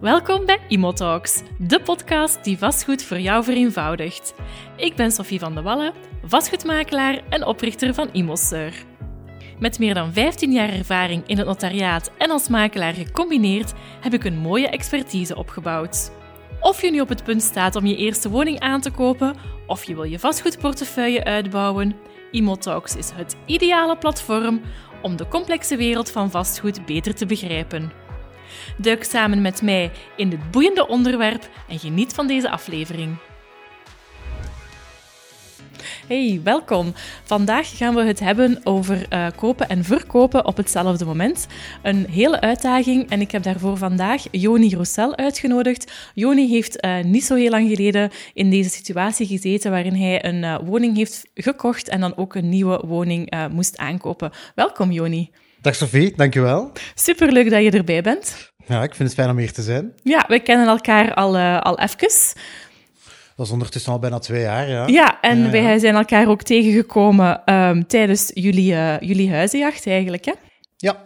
Welkom bij Imotalks, de podcast die vastgoed voor jou vereenvoudigt. Ik ben Sophie van de Wallen, vastgoedmakelaar en oprichter van Imosur. Met meer dan 15 jaar ervaring in het notariaat en als makelaar gecombineerd heb ik een mooie expertise opgebouwd. Of je nu op het punt staat om je eerste woning aan te kopen, of je wil je vastgoedportefeuille uitbouwen, Imotalks is het ideale platform om de complexe wereld van vastgoed beter te begrijpen. Duik samen met mij in dit boeiende onderwerp en geniet van deze aflevering. Hey, welkom. Vandaag gaan we het hebben over uh, kopen en verkopen op hetzelfde moment. Een hele uitdaging en ik heb daarvoor vandaag Joni Roussel uitgenodigd. Joni heeft uh, niet zo heel lang geleden in deze situatie gezeten waarin hij een uh, woning heeft gekocht en dan ook een nieuwe woning moest aankopen. Welkom Joni. Dag Sophie, dankjewel. Superleuk dat je erbij bent. Ja, ik vind het fijn om hier te zijn. Ja, we kennen elkaar al, al even. Dat is ondertussen al bijna twee jaar, ja. Ja, en ja, wij zijn elkaar ook tegengekomen um, tijdens jullie, uh, jullie huizenjacht eigenlijk, hè? Ja,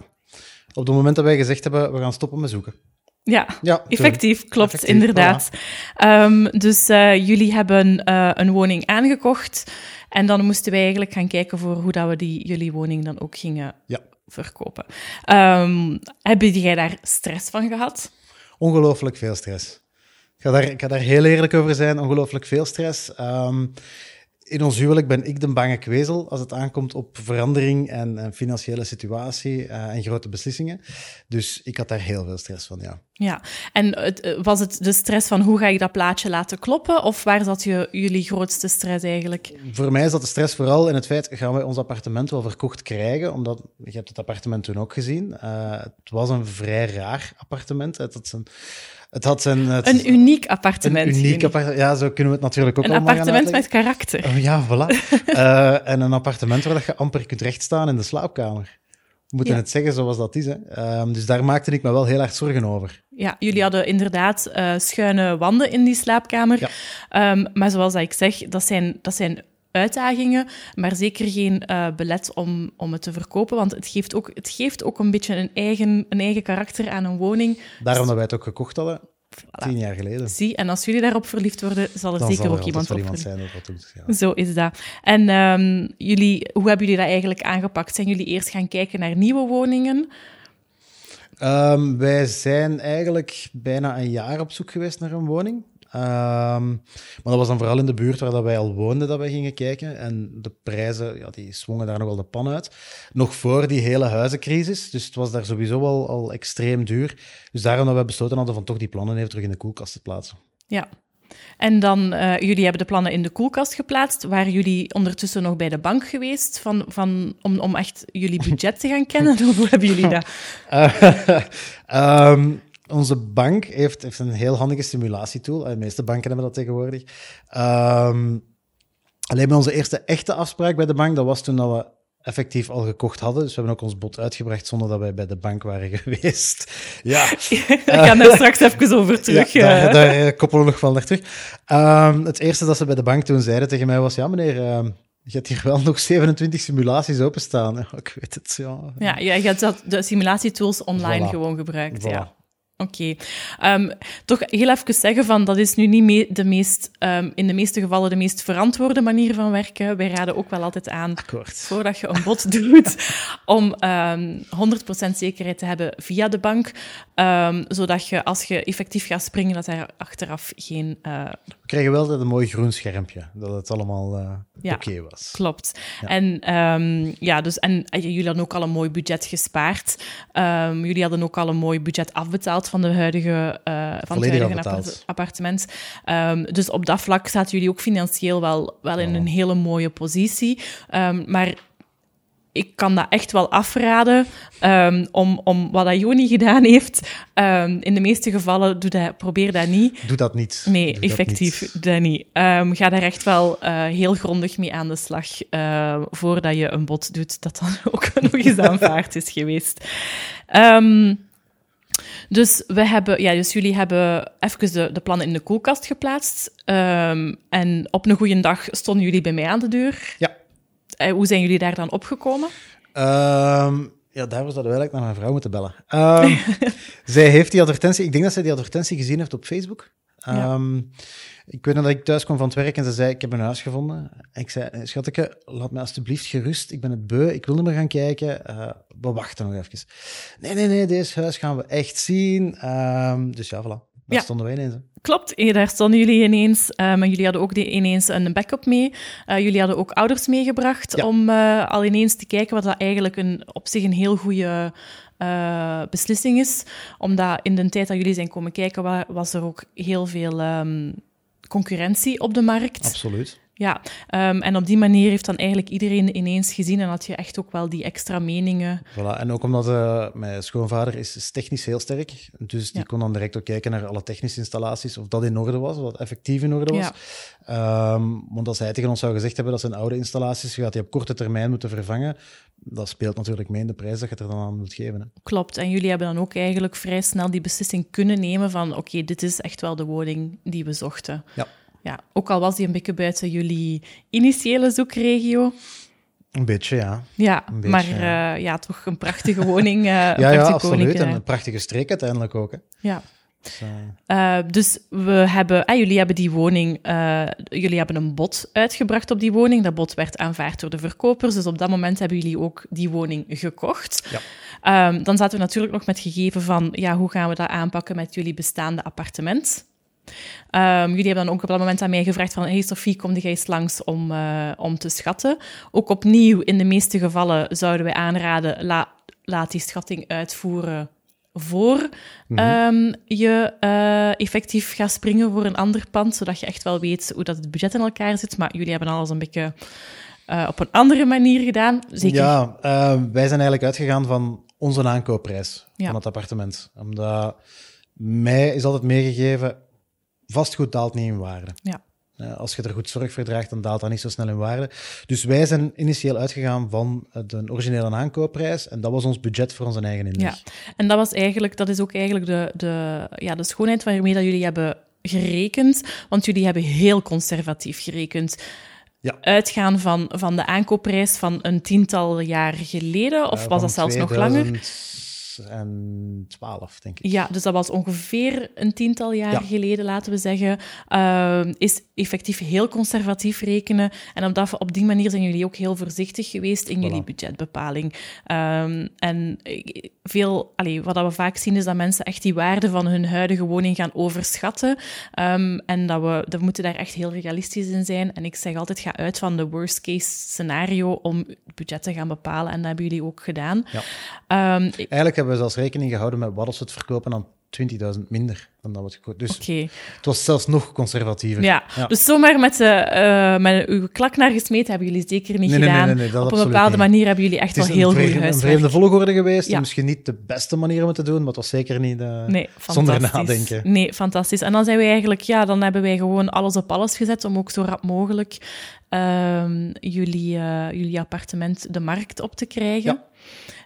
op het moment dat wij gezegd hebben, we gaan stoppen met zoeken. Ja, ja effectief, klopt, effectief, inderdaad. Voilà. Um, dus uh, jullie hebben uh, een woning aangekocht en dan moesten wij eigenlijk gaan kijken voor hoe dat we die, jullie woning dan ook gingen ja. Verkopen. Um, hebben jij daar stress van gehad? Ongelooflijk veel stress. Ik ga, daar, ik ga daar heel eerlijk over zijn. Ongelooflijk veel stress. Um, in ons huwelijk ben ik de bange kwezel als het aankomt op verandering en, en financiële situatie uh, en grote beslissingen. Dus ik had daar heel veel stress van, ja. Ja, en het, was het de stress van hoe ga ik dat plaatje laten kloppen? Of waar zat je, jullie grootste stress eigenlijk? Voor mij is dat de stress vooral in het feit, gaan wij ons appartement wel verkocht krijgen? Omdat, je hebt het appartement toen ook gezien. Uh, het was een vrij raar appartement. Het zijn het had zijn, het, een uniek appartement. Een uniek appartement, ja, zo kunnen we het natuurlijk ook Een appartement met karakter. Oh, ja, voilà. uh, en een appartement waar je amper kunt rechtstaan in de slaapkamer. We moeten ja. het zeggen zoals dat is. Hè. Um, dus daar maakte ik me wel heel erg zorgen over. Ja, jullie hadden inderdaad uh, schuine wanden in die slaapkamer. Ja. Um, maar zoals ik zeg, dat zijn, dat zijn uitdagingen, maar zeker geen uh, belet om, om het te verkopen, want het geeft ook, het geeft ook een beetje een eigen, een eigen karakter aan een woning. Daarom dat wij het ook gekocht hadden, voilà. tien jaar geleden. Zie, en als jullie daarop verliefd worden, zal er Dan zeker zal er ook iemand op iemand zijn dat dat doet. Ja. Zo is dat. En um, jullie, hoe hebben jullie dat eigenlijk aangepakt? Zijn jullie eerst gaan kijken naar nieuwe woningen? Um, wij zijn eigenlijk bijna een jaar op zoek geweest naar een woning. Um, maar dat was dan vooral in de buurt waar dat wij al woonden dat wij gingen kijken. En de prijzen, ja, die zwongen daar nogal de pan uit. Nog voor die hele huizencrisis. Dus het was daar sowieso al, al extreem duur. Dus daarom dat we besloten hadden van toch die plannen even terug in de koelkast te plaatsen. Ja. En dan, uh, jullie hebben de plannen in de koelkast geplaatst. Waren jullie ondertussen nog bij de bank geweest van, van, om, om echt jullie budget te gaan kennen? Hoe hebben jullie dat? Uh, um, onze bank heeft, heeft een heel handige simulatietool. De meeste banken hebben dat tegenwoordig. Um, alleen bij onze eerste echte afspraak bij de bank, dat was toen dat we effectief al gekocht hadden. Dus we hebben ook ons bod uitgebracht zonder dat wij bij de bank waren geweest. Ja. Ik ga daar straks even over terug. Ja, daar, daar koppelen we nog wel naar terug. Um, het eerste dat ze bij de bank toen zeiden tegen mij was, ja meneer... Um, je hebt hier wel nog 27 simulaties openstaan. Ik weet het, ja. Ja, ja je hebt dat, de simulatietools online voilà. gewoon gebruikt, Voilà. ja. Oké. Okay. Um, toch heel even zeggen van, dat is nu niet me de meest, um, in de meeste gevallen de meest verantwoorde manier van werken. Wij raden ook wel altijd aan, Akkoord. voordat je een bod doet, om um, 100% zekerheid te hebben via de bank. zodat je, als je effectief gaat springen, dat er achteraf geen... Uh, We krijgen wel een mooi groen schermpje, dat het allemaal uh, ja, oké okay was. Klopt. Ja. En, ja, dus, en jullie hadden ook al een mooi budget gespaard. jullie hadden ook al een mooi budget afbetaald van, de huidige, uh, van het huidige appart appartement. Um, dus op dat vlak zaten jullie ook financieel wel, wel in een hele mooie positie. Maar ik kan dat echt wel afraden um, om, om wat dat Joni gedaan heeft. Um, in de meeste gevallen, doe dat, probeer dat niet. Doe dat niet. Nee, doe effectief, dat niet. doe dat niet. Um, ga daar echt wel uh, heel grondig mee aan de slag uh, voordat je een bod doet dat dan ook nog eens aanvaard is geweest. Dus, we hebben, ja, dus jullie hebben even de, de plannen in de koelkast geplaatst. Um, en op een goede dag stonden jullie bij mij aan de deur. Ja. Uh, hoe zijn jullie daar dan opgekomen? Um, Ja, daarvoor zouden wij eigenlijk naar mijn vrouw moeten bellen. Ehm, zij heeft die advertentie... Ik denk dat zij die advertentie gezien heeft op Facebook. Ja. Ehm, ik weet nog dat ik thuis kwam van het werk en ze zei, ik heb een huis gevonden. En ik zei, eh, schatje, laat me alsjeblieft gerust. Ik ben het beu, ik wil niet meer gaan kijken. Eh, we wachten nog even. Nee, nee, nee, deze huis gaan we echt zien. Dus ja, voilà. Daar Ja. stonden wij ineens. hè. Klopt, daar stonden jullie ineens. eh, maar jullie hadden ook die- ineens een backup mee. Eh, jullie hadden ook ouders meegebracht Ja. om eh, al ineens te kijken wat dat eigenlijk een, op zich een heel goede beslissing is. Omdat in de tijd dat jullie zijn komen kijken, wa- was er ook heel veel ehm, concurrentie op de markt. Absoluut. Ja, ehm, en op die manier heeft dan eigenlijk iedereen ineens gezien en had je echt ook wel die extra meningen. Voilà. En ook omdat eh, mijn schoonvader is, is technisch heel sterk. Dus die kon dan direct ook kijken naar alle technische installaties, of dat in orde was, of dat effectief in orde was. Ja. Ehm, want als hij tegen ons zou gezegd hebben dat zijn oude installaties, je gaat die op korte termijn moeten vervangen, dat speelt natuurlijk mee in de prijs dat je er dan aan moet geven. Hè. Klopt, en jullie hebben dan ook eigenlijk vrij snel die beslissing kunnen nemen van oké, dit is echt wel de woning die we zochten. Ja. Ja, ook al was die een beetje buiten jullie initiële zoekregio. Een beetje, ja. Ja, Een beetje, maar ja. eh, ja, toch een prachtige woning. eh, een Ja, ja, absoluut. En een prachtige streek uiteindelijk ook. Hè. Ja. Dus, eh, Eh, dus we hebben, eh, jullie hebben die woning, eh, jullie hebben een bod uitgebracht op die woning. Dat bod werd aanvaard door de verkopers, dus op dat moment hebben jullie ook die woning gekocht. Ja. Ehm, dan zaten we natuurlijk nog met gegeven van, ja, hoe gaan we dat aanpakken met jullie bestaande appartement? Ehm, jullie hebben dan ook op dat moment aan mij gevraagd van, hey Sophie, kom jij eens langs om, eh, om te schatten? Ook opnieuw, in de meeste gevallen zouden wij aanraden, la- laat die schatting uitvoeren voor ehm, je eh, effectief gaat springen voor een ander pand, zodat je echt wel weet hoe dat het budget in elkaar zit. Maar jullie hebben alles een beetje eh, op een andere manier gedaan. Zeker. Ja, eh, wij zijn eigenlijk uitgegaan van onze aankoopprijs Ja. van het appartement. Omdat mij is altijd meegegeven, vastgoed daalt niet in waarde. Ja. Eh, als je er goed zorg voor draagt, dan daalt dat niet zo snel in waarde. Dus wij zijn initieel uitgegaan van eh, de originele aankoopprijs en dat was ons budget voor onze eigen inleg. Ja, en dat, was eigenlijk, dat is ook eigenlijk de, de, ja, de schoonheid waarmee dat jullie hebben gerekend. Want jullie hebben heel conservatief gerekend. Ja. Uitgaan van, van de aankoopprijs van een tiental jaar geleden, of Eh, was dat zelfs nog langer? 2012, denk ik. Ja, dus dat was ongeveer een tiental jaar Ja. geleden, laten we zeggen. Ehm, is effectief heel conservatief rekenen. En op, dat, op die manier zijn jullie ook heel voorzichtig geweest in jullie budgetbepaling. Ehm, en eh, veel, allee, wat dat we vaak zien, is dat mensen echt die waarde van hun huidige woning gaan overschatten. Ehm, en dat we, dat we moeten daar echt heel realistisch in zijn. En ik zeg altijd, ga uit van de worst case scenario om het budget te gaan bepalen. En dat hebben jullie ook gedaan. Ja. Ik- Eigenlijk hebben we zelfs rekening gehouden met wat als we het verkopen dan 20.000 minder dan dat we het gekocht. Dus het was zelfs nog conservatiever. Ja, dus zomaar met, de, eh, met uw klak naar gesmeten hebben jullie zeker niet Nee, gedaan. nee, Op een bepaalde niet. manier hebben jullie echt Het is wel heel een, goed vreemde, een huiswerk. vreemde volgorde geweest. Ja. Misschien niet de beste manier om het te doen, maar het was zeker niet de... Nee, zonder nadenken. Nee, fantastisch. En dan zijn we eigenlijk, ja, dan hebben wij gewoon alles op alles gezet om ook zo rap mogelijk ehm, jullie, eh, jullie appartement de markt op te krijgen. Ja.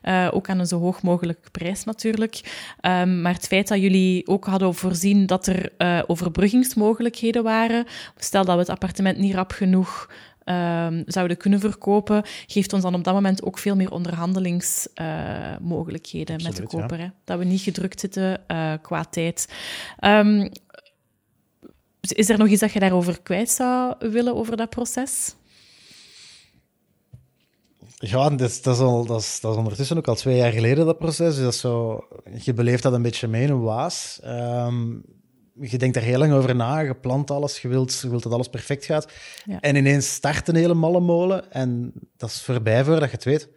Eh, ook aan een zo hoog mogelijke prijs natuurlijk. Ehm, maar het feit dat jullie ook hadden voorzien dat er eh, overbruggingsmogelijkheden waren, stel dat we het appartement niet rap genoeg ehm, zouden kunnen verkopen, geeft ons dan op dat moment ook veel meer onderhandelingsmogelijkheden met de ja. koper. Hè? Dat we niet gedrukt zitten eh, qua tijd. Ehm, is er nog iets dat je daarover kwijt zou willen, over dat proces? Ja, dat is, dat, is al, dat, is, dat is ondertussen ook al twee jaar geleden, dat proces. Dus dat is zo, je beleeft dat een beetje mee in een waas. Ehm, je denkt er heel lang over na, je plant alles, je wilt, je wilt dat alles perfect gaat. Ja. En ineens start een hele malle molen en dat is voorbij voordat je het weet.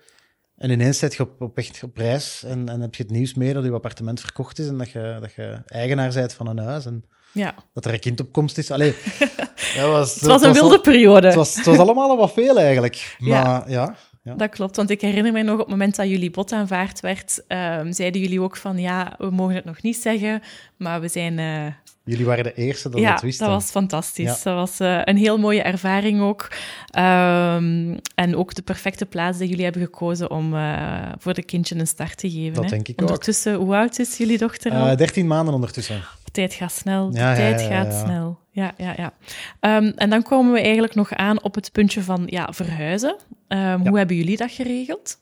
En ineens zit je op, op, echt op reis en, en heb je het nieuws mee dat je appartement verkocht is en dat je, dat je eigenaar bent van een huis en Ja, dat er een kind op komst is. Allee, dat was, het was een wilde periode. Het was, het was allemaal wat veel eigenlijk. Maar ja, ja. Dat klopt, want ik herinner mij nog op het moment dat jullie bod aanvaard werd, ehm, zeiden jullie ook van ja, we mogen het nog niet zeggen, maar we zijn... eh, Jullie waren de eerste dat ja, het wisten. dat was fantastisch. Ja. Dat was eh, een heel mooie ervaring ook. Ehm, en ook de perfecte plaats die jullie hebben gekozen om eh, voor de kindje een start te geven. Dat hè. denk ik ook. Ondertussen, hoe oud is jullie dochter al? Eh, 13 maanden ondertussen. De tijd gaat snel. De Ja, ja, tijd ja, ja, gaat ja. snel. Ja, ja, ja. Ehm, en dan komen we eigenlijk nog aan op het puntje van ja, verhuizen. Ehm, Hoe hebben jullie dat geregeld?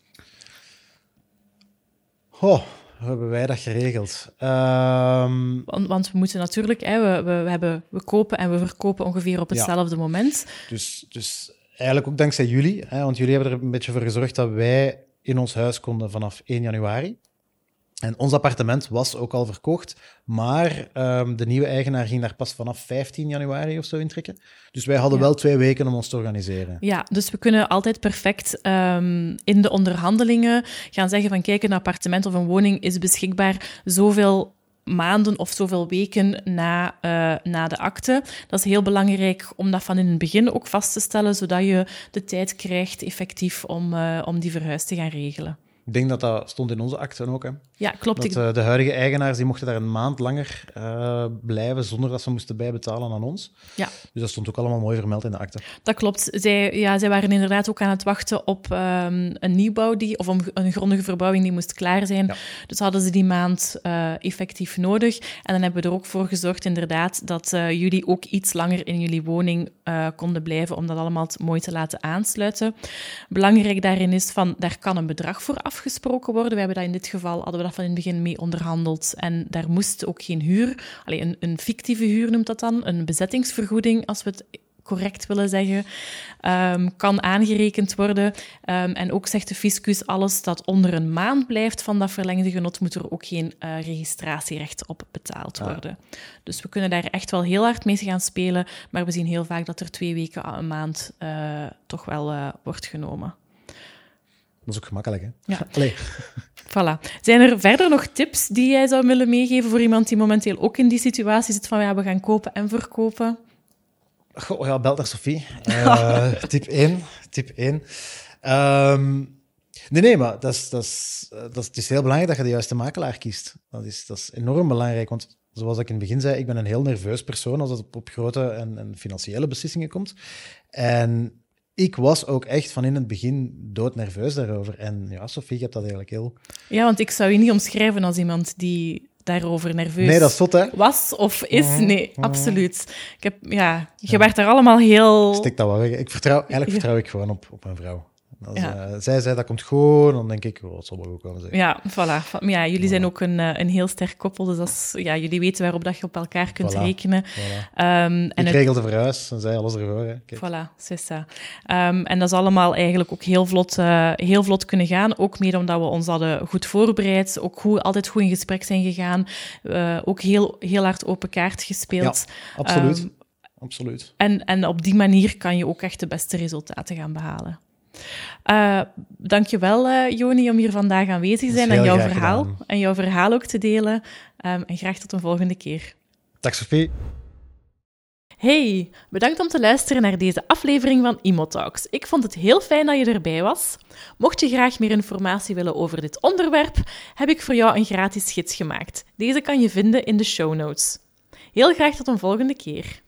Oh, hoe hebben wij dat geregeld? Ehm, Want, want we moeten natuurlijk, hè, we, we, we hebben, we kopen en we verkopen ongeveer op Ja. hetzelfde moment. dus, dus eigenlijk ook dankzij jullie, hè, want jullie hebben er een beetje voor gezorgd dat wij in ons huis konden vanaf 1 januari. En ons appartement was ook al verkocht, maar ehm, de nieuwe eigenaar ging daar pas vanaf 15 januari of zo intrekken. Dus wij hadden Ja. wel twee weken om ons te organiseren. Ja, dus we kunnen altijd perfect ehm, in de onderhandelingen gaan zeggen van kijk, een appartement of een woning is beschikbaar zoveel maanden of zoveel weken na, eh, na de akte. Dat is heel belangrijk om dat van in het begin ook vast te stellen, zodat je de tijd krijgt effectief om, eh, om die verhuis te gaan regelen. Ik denk dat dat stond in onze akten ook. Hè. Ja, klopt. Dat eh, de huidige eigenaars die mochten daar een maand langer eh, blijven zonder dat ze moesten bijbetalen aan ons. Ja. Dus dat stond ook allemaal mooi vermeld in de akte. Dat klopt. Zij, ja, zij waren inderdaad ook aan het wachten op ehm, een nieuwbouw die, of om een grondige verbouwing die moest klaar zijn. Ja. Dus hadden ze die maand eh, effectief nodig. En dan hebben we er ook voor gezorgd, inderdaad, dat jullie ook iets langer in jullie woning konden blijven om dat allemaal mooi te laten aansluiten. Belangrijk daarin is van, daar kan een bedrag voor afgesproken worden. We hebben dat in dit geval, hadden we dat van in het begin mee onderhandeld. En daar moest ook geen huur, alleen een, een fictieve huur noemt dat dan, een bezettingsvergoeding, als we het correct willen zeggen, ehm, kan aangerekend worden. Ehm, en ook zegt de fiscus, alles dat onder een maand blijft van dat verlengde genot, moet er ook geen eh, registratierecht op betaald Ah. worden. Dus we kunnen daar echt wel heel hard mee gaan spelen, maar we zien heel vaak dat er twee weken een maand eh, toch wel eh, wordt genomen. Dat is ook gemakkelijk, hè? Ja. Allee. Voilà. Zijn er verder nog tips die jij zou willen meegeven voor iemand die momenteel ook in die situatie zit van ja, we gaan kopen en verkopen? Goh, ja, belt naar Sophie. Eh, tip 1. Tip 1. Ehm, nee, nee, maar dat is, dat is, eh, dat is, het is heel belangrijk dat je de juiste makelaar kiest. Dat is, dat is enorm belangrijk, want zoals ik in het begin zei, ik ben een heel nerveus persoon als het op, op grote en, en financiële beslissingen komt. En ik was ook echt van in het begin doodnerveus daarover. En ja, Sophie, je hebt dat eigenlijk heel... Ja, want ik zou je niet omschrijven als iemand die daarover nerveus Nee, dat is hè? was of is. Mhm, Nee, mhm. absoluut. Ik heb, ja, je werd daar allemaal heel... Stik dat wel weg. Ik vertrouw, eigenlijk Ja. vertrouw ik gewoon op, op mijn vrouw. Als Ja. eh, zij zei dat komt goed, dan denk ik, oh, het zal wel goed komen. Zeg. Ja, voilà. Ja, jullie zijn ook een, eh, een heel sterk koppel, dus dat is, ja, jullie weten waarop dat je op elkaar kunt Voilà. rekenen. Voilà. Ehm, en ik het- regel de verhuis en zij alles ervoor. Hè. Kijk. Voilà, c'est ça. Ehm, en dat is allemaal eigenlijk ook heel vlot, eh, heel vlot kunnen gaan. Ook mede omdat we ons hadden goed voorbereid, ook goed, altijd goed in gesprek zijn gegaan. Ook heel, heel hard open kaart gespeeld. Absoluut. Ehm, Absoluut. En, en op die manier kan je ook echt de beste resultaten gaan behalen. Eh dankjewel, eh Joni, om hier vandaag aanwezig te zijn en jouw verhaal, gedaan. en jouw verhaal ook te delen. Ehm, en graag tot een volgende keer. Dag Sophie. Hey, bedankt om te luisteren naar deze aflevering van Imotalks. Ik vond het heel fijn dat je erbij was. Mocht je graag meer informatie willen over dit onderwerp, heb ik voor jou een gratis gids gemaakt. Deze kan je vinden in de show notes. Heel graag tot een volgende keer.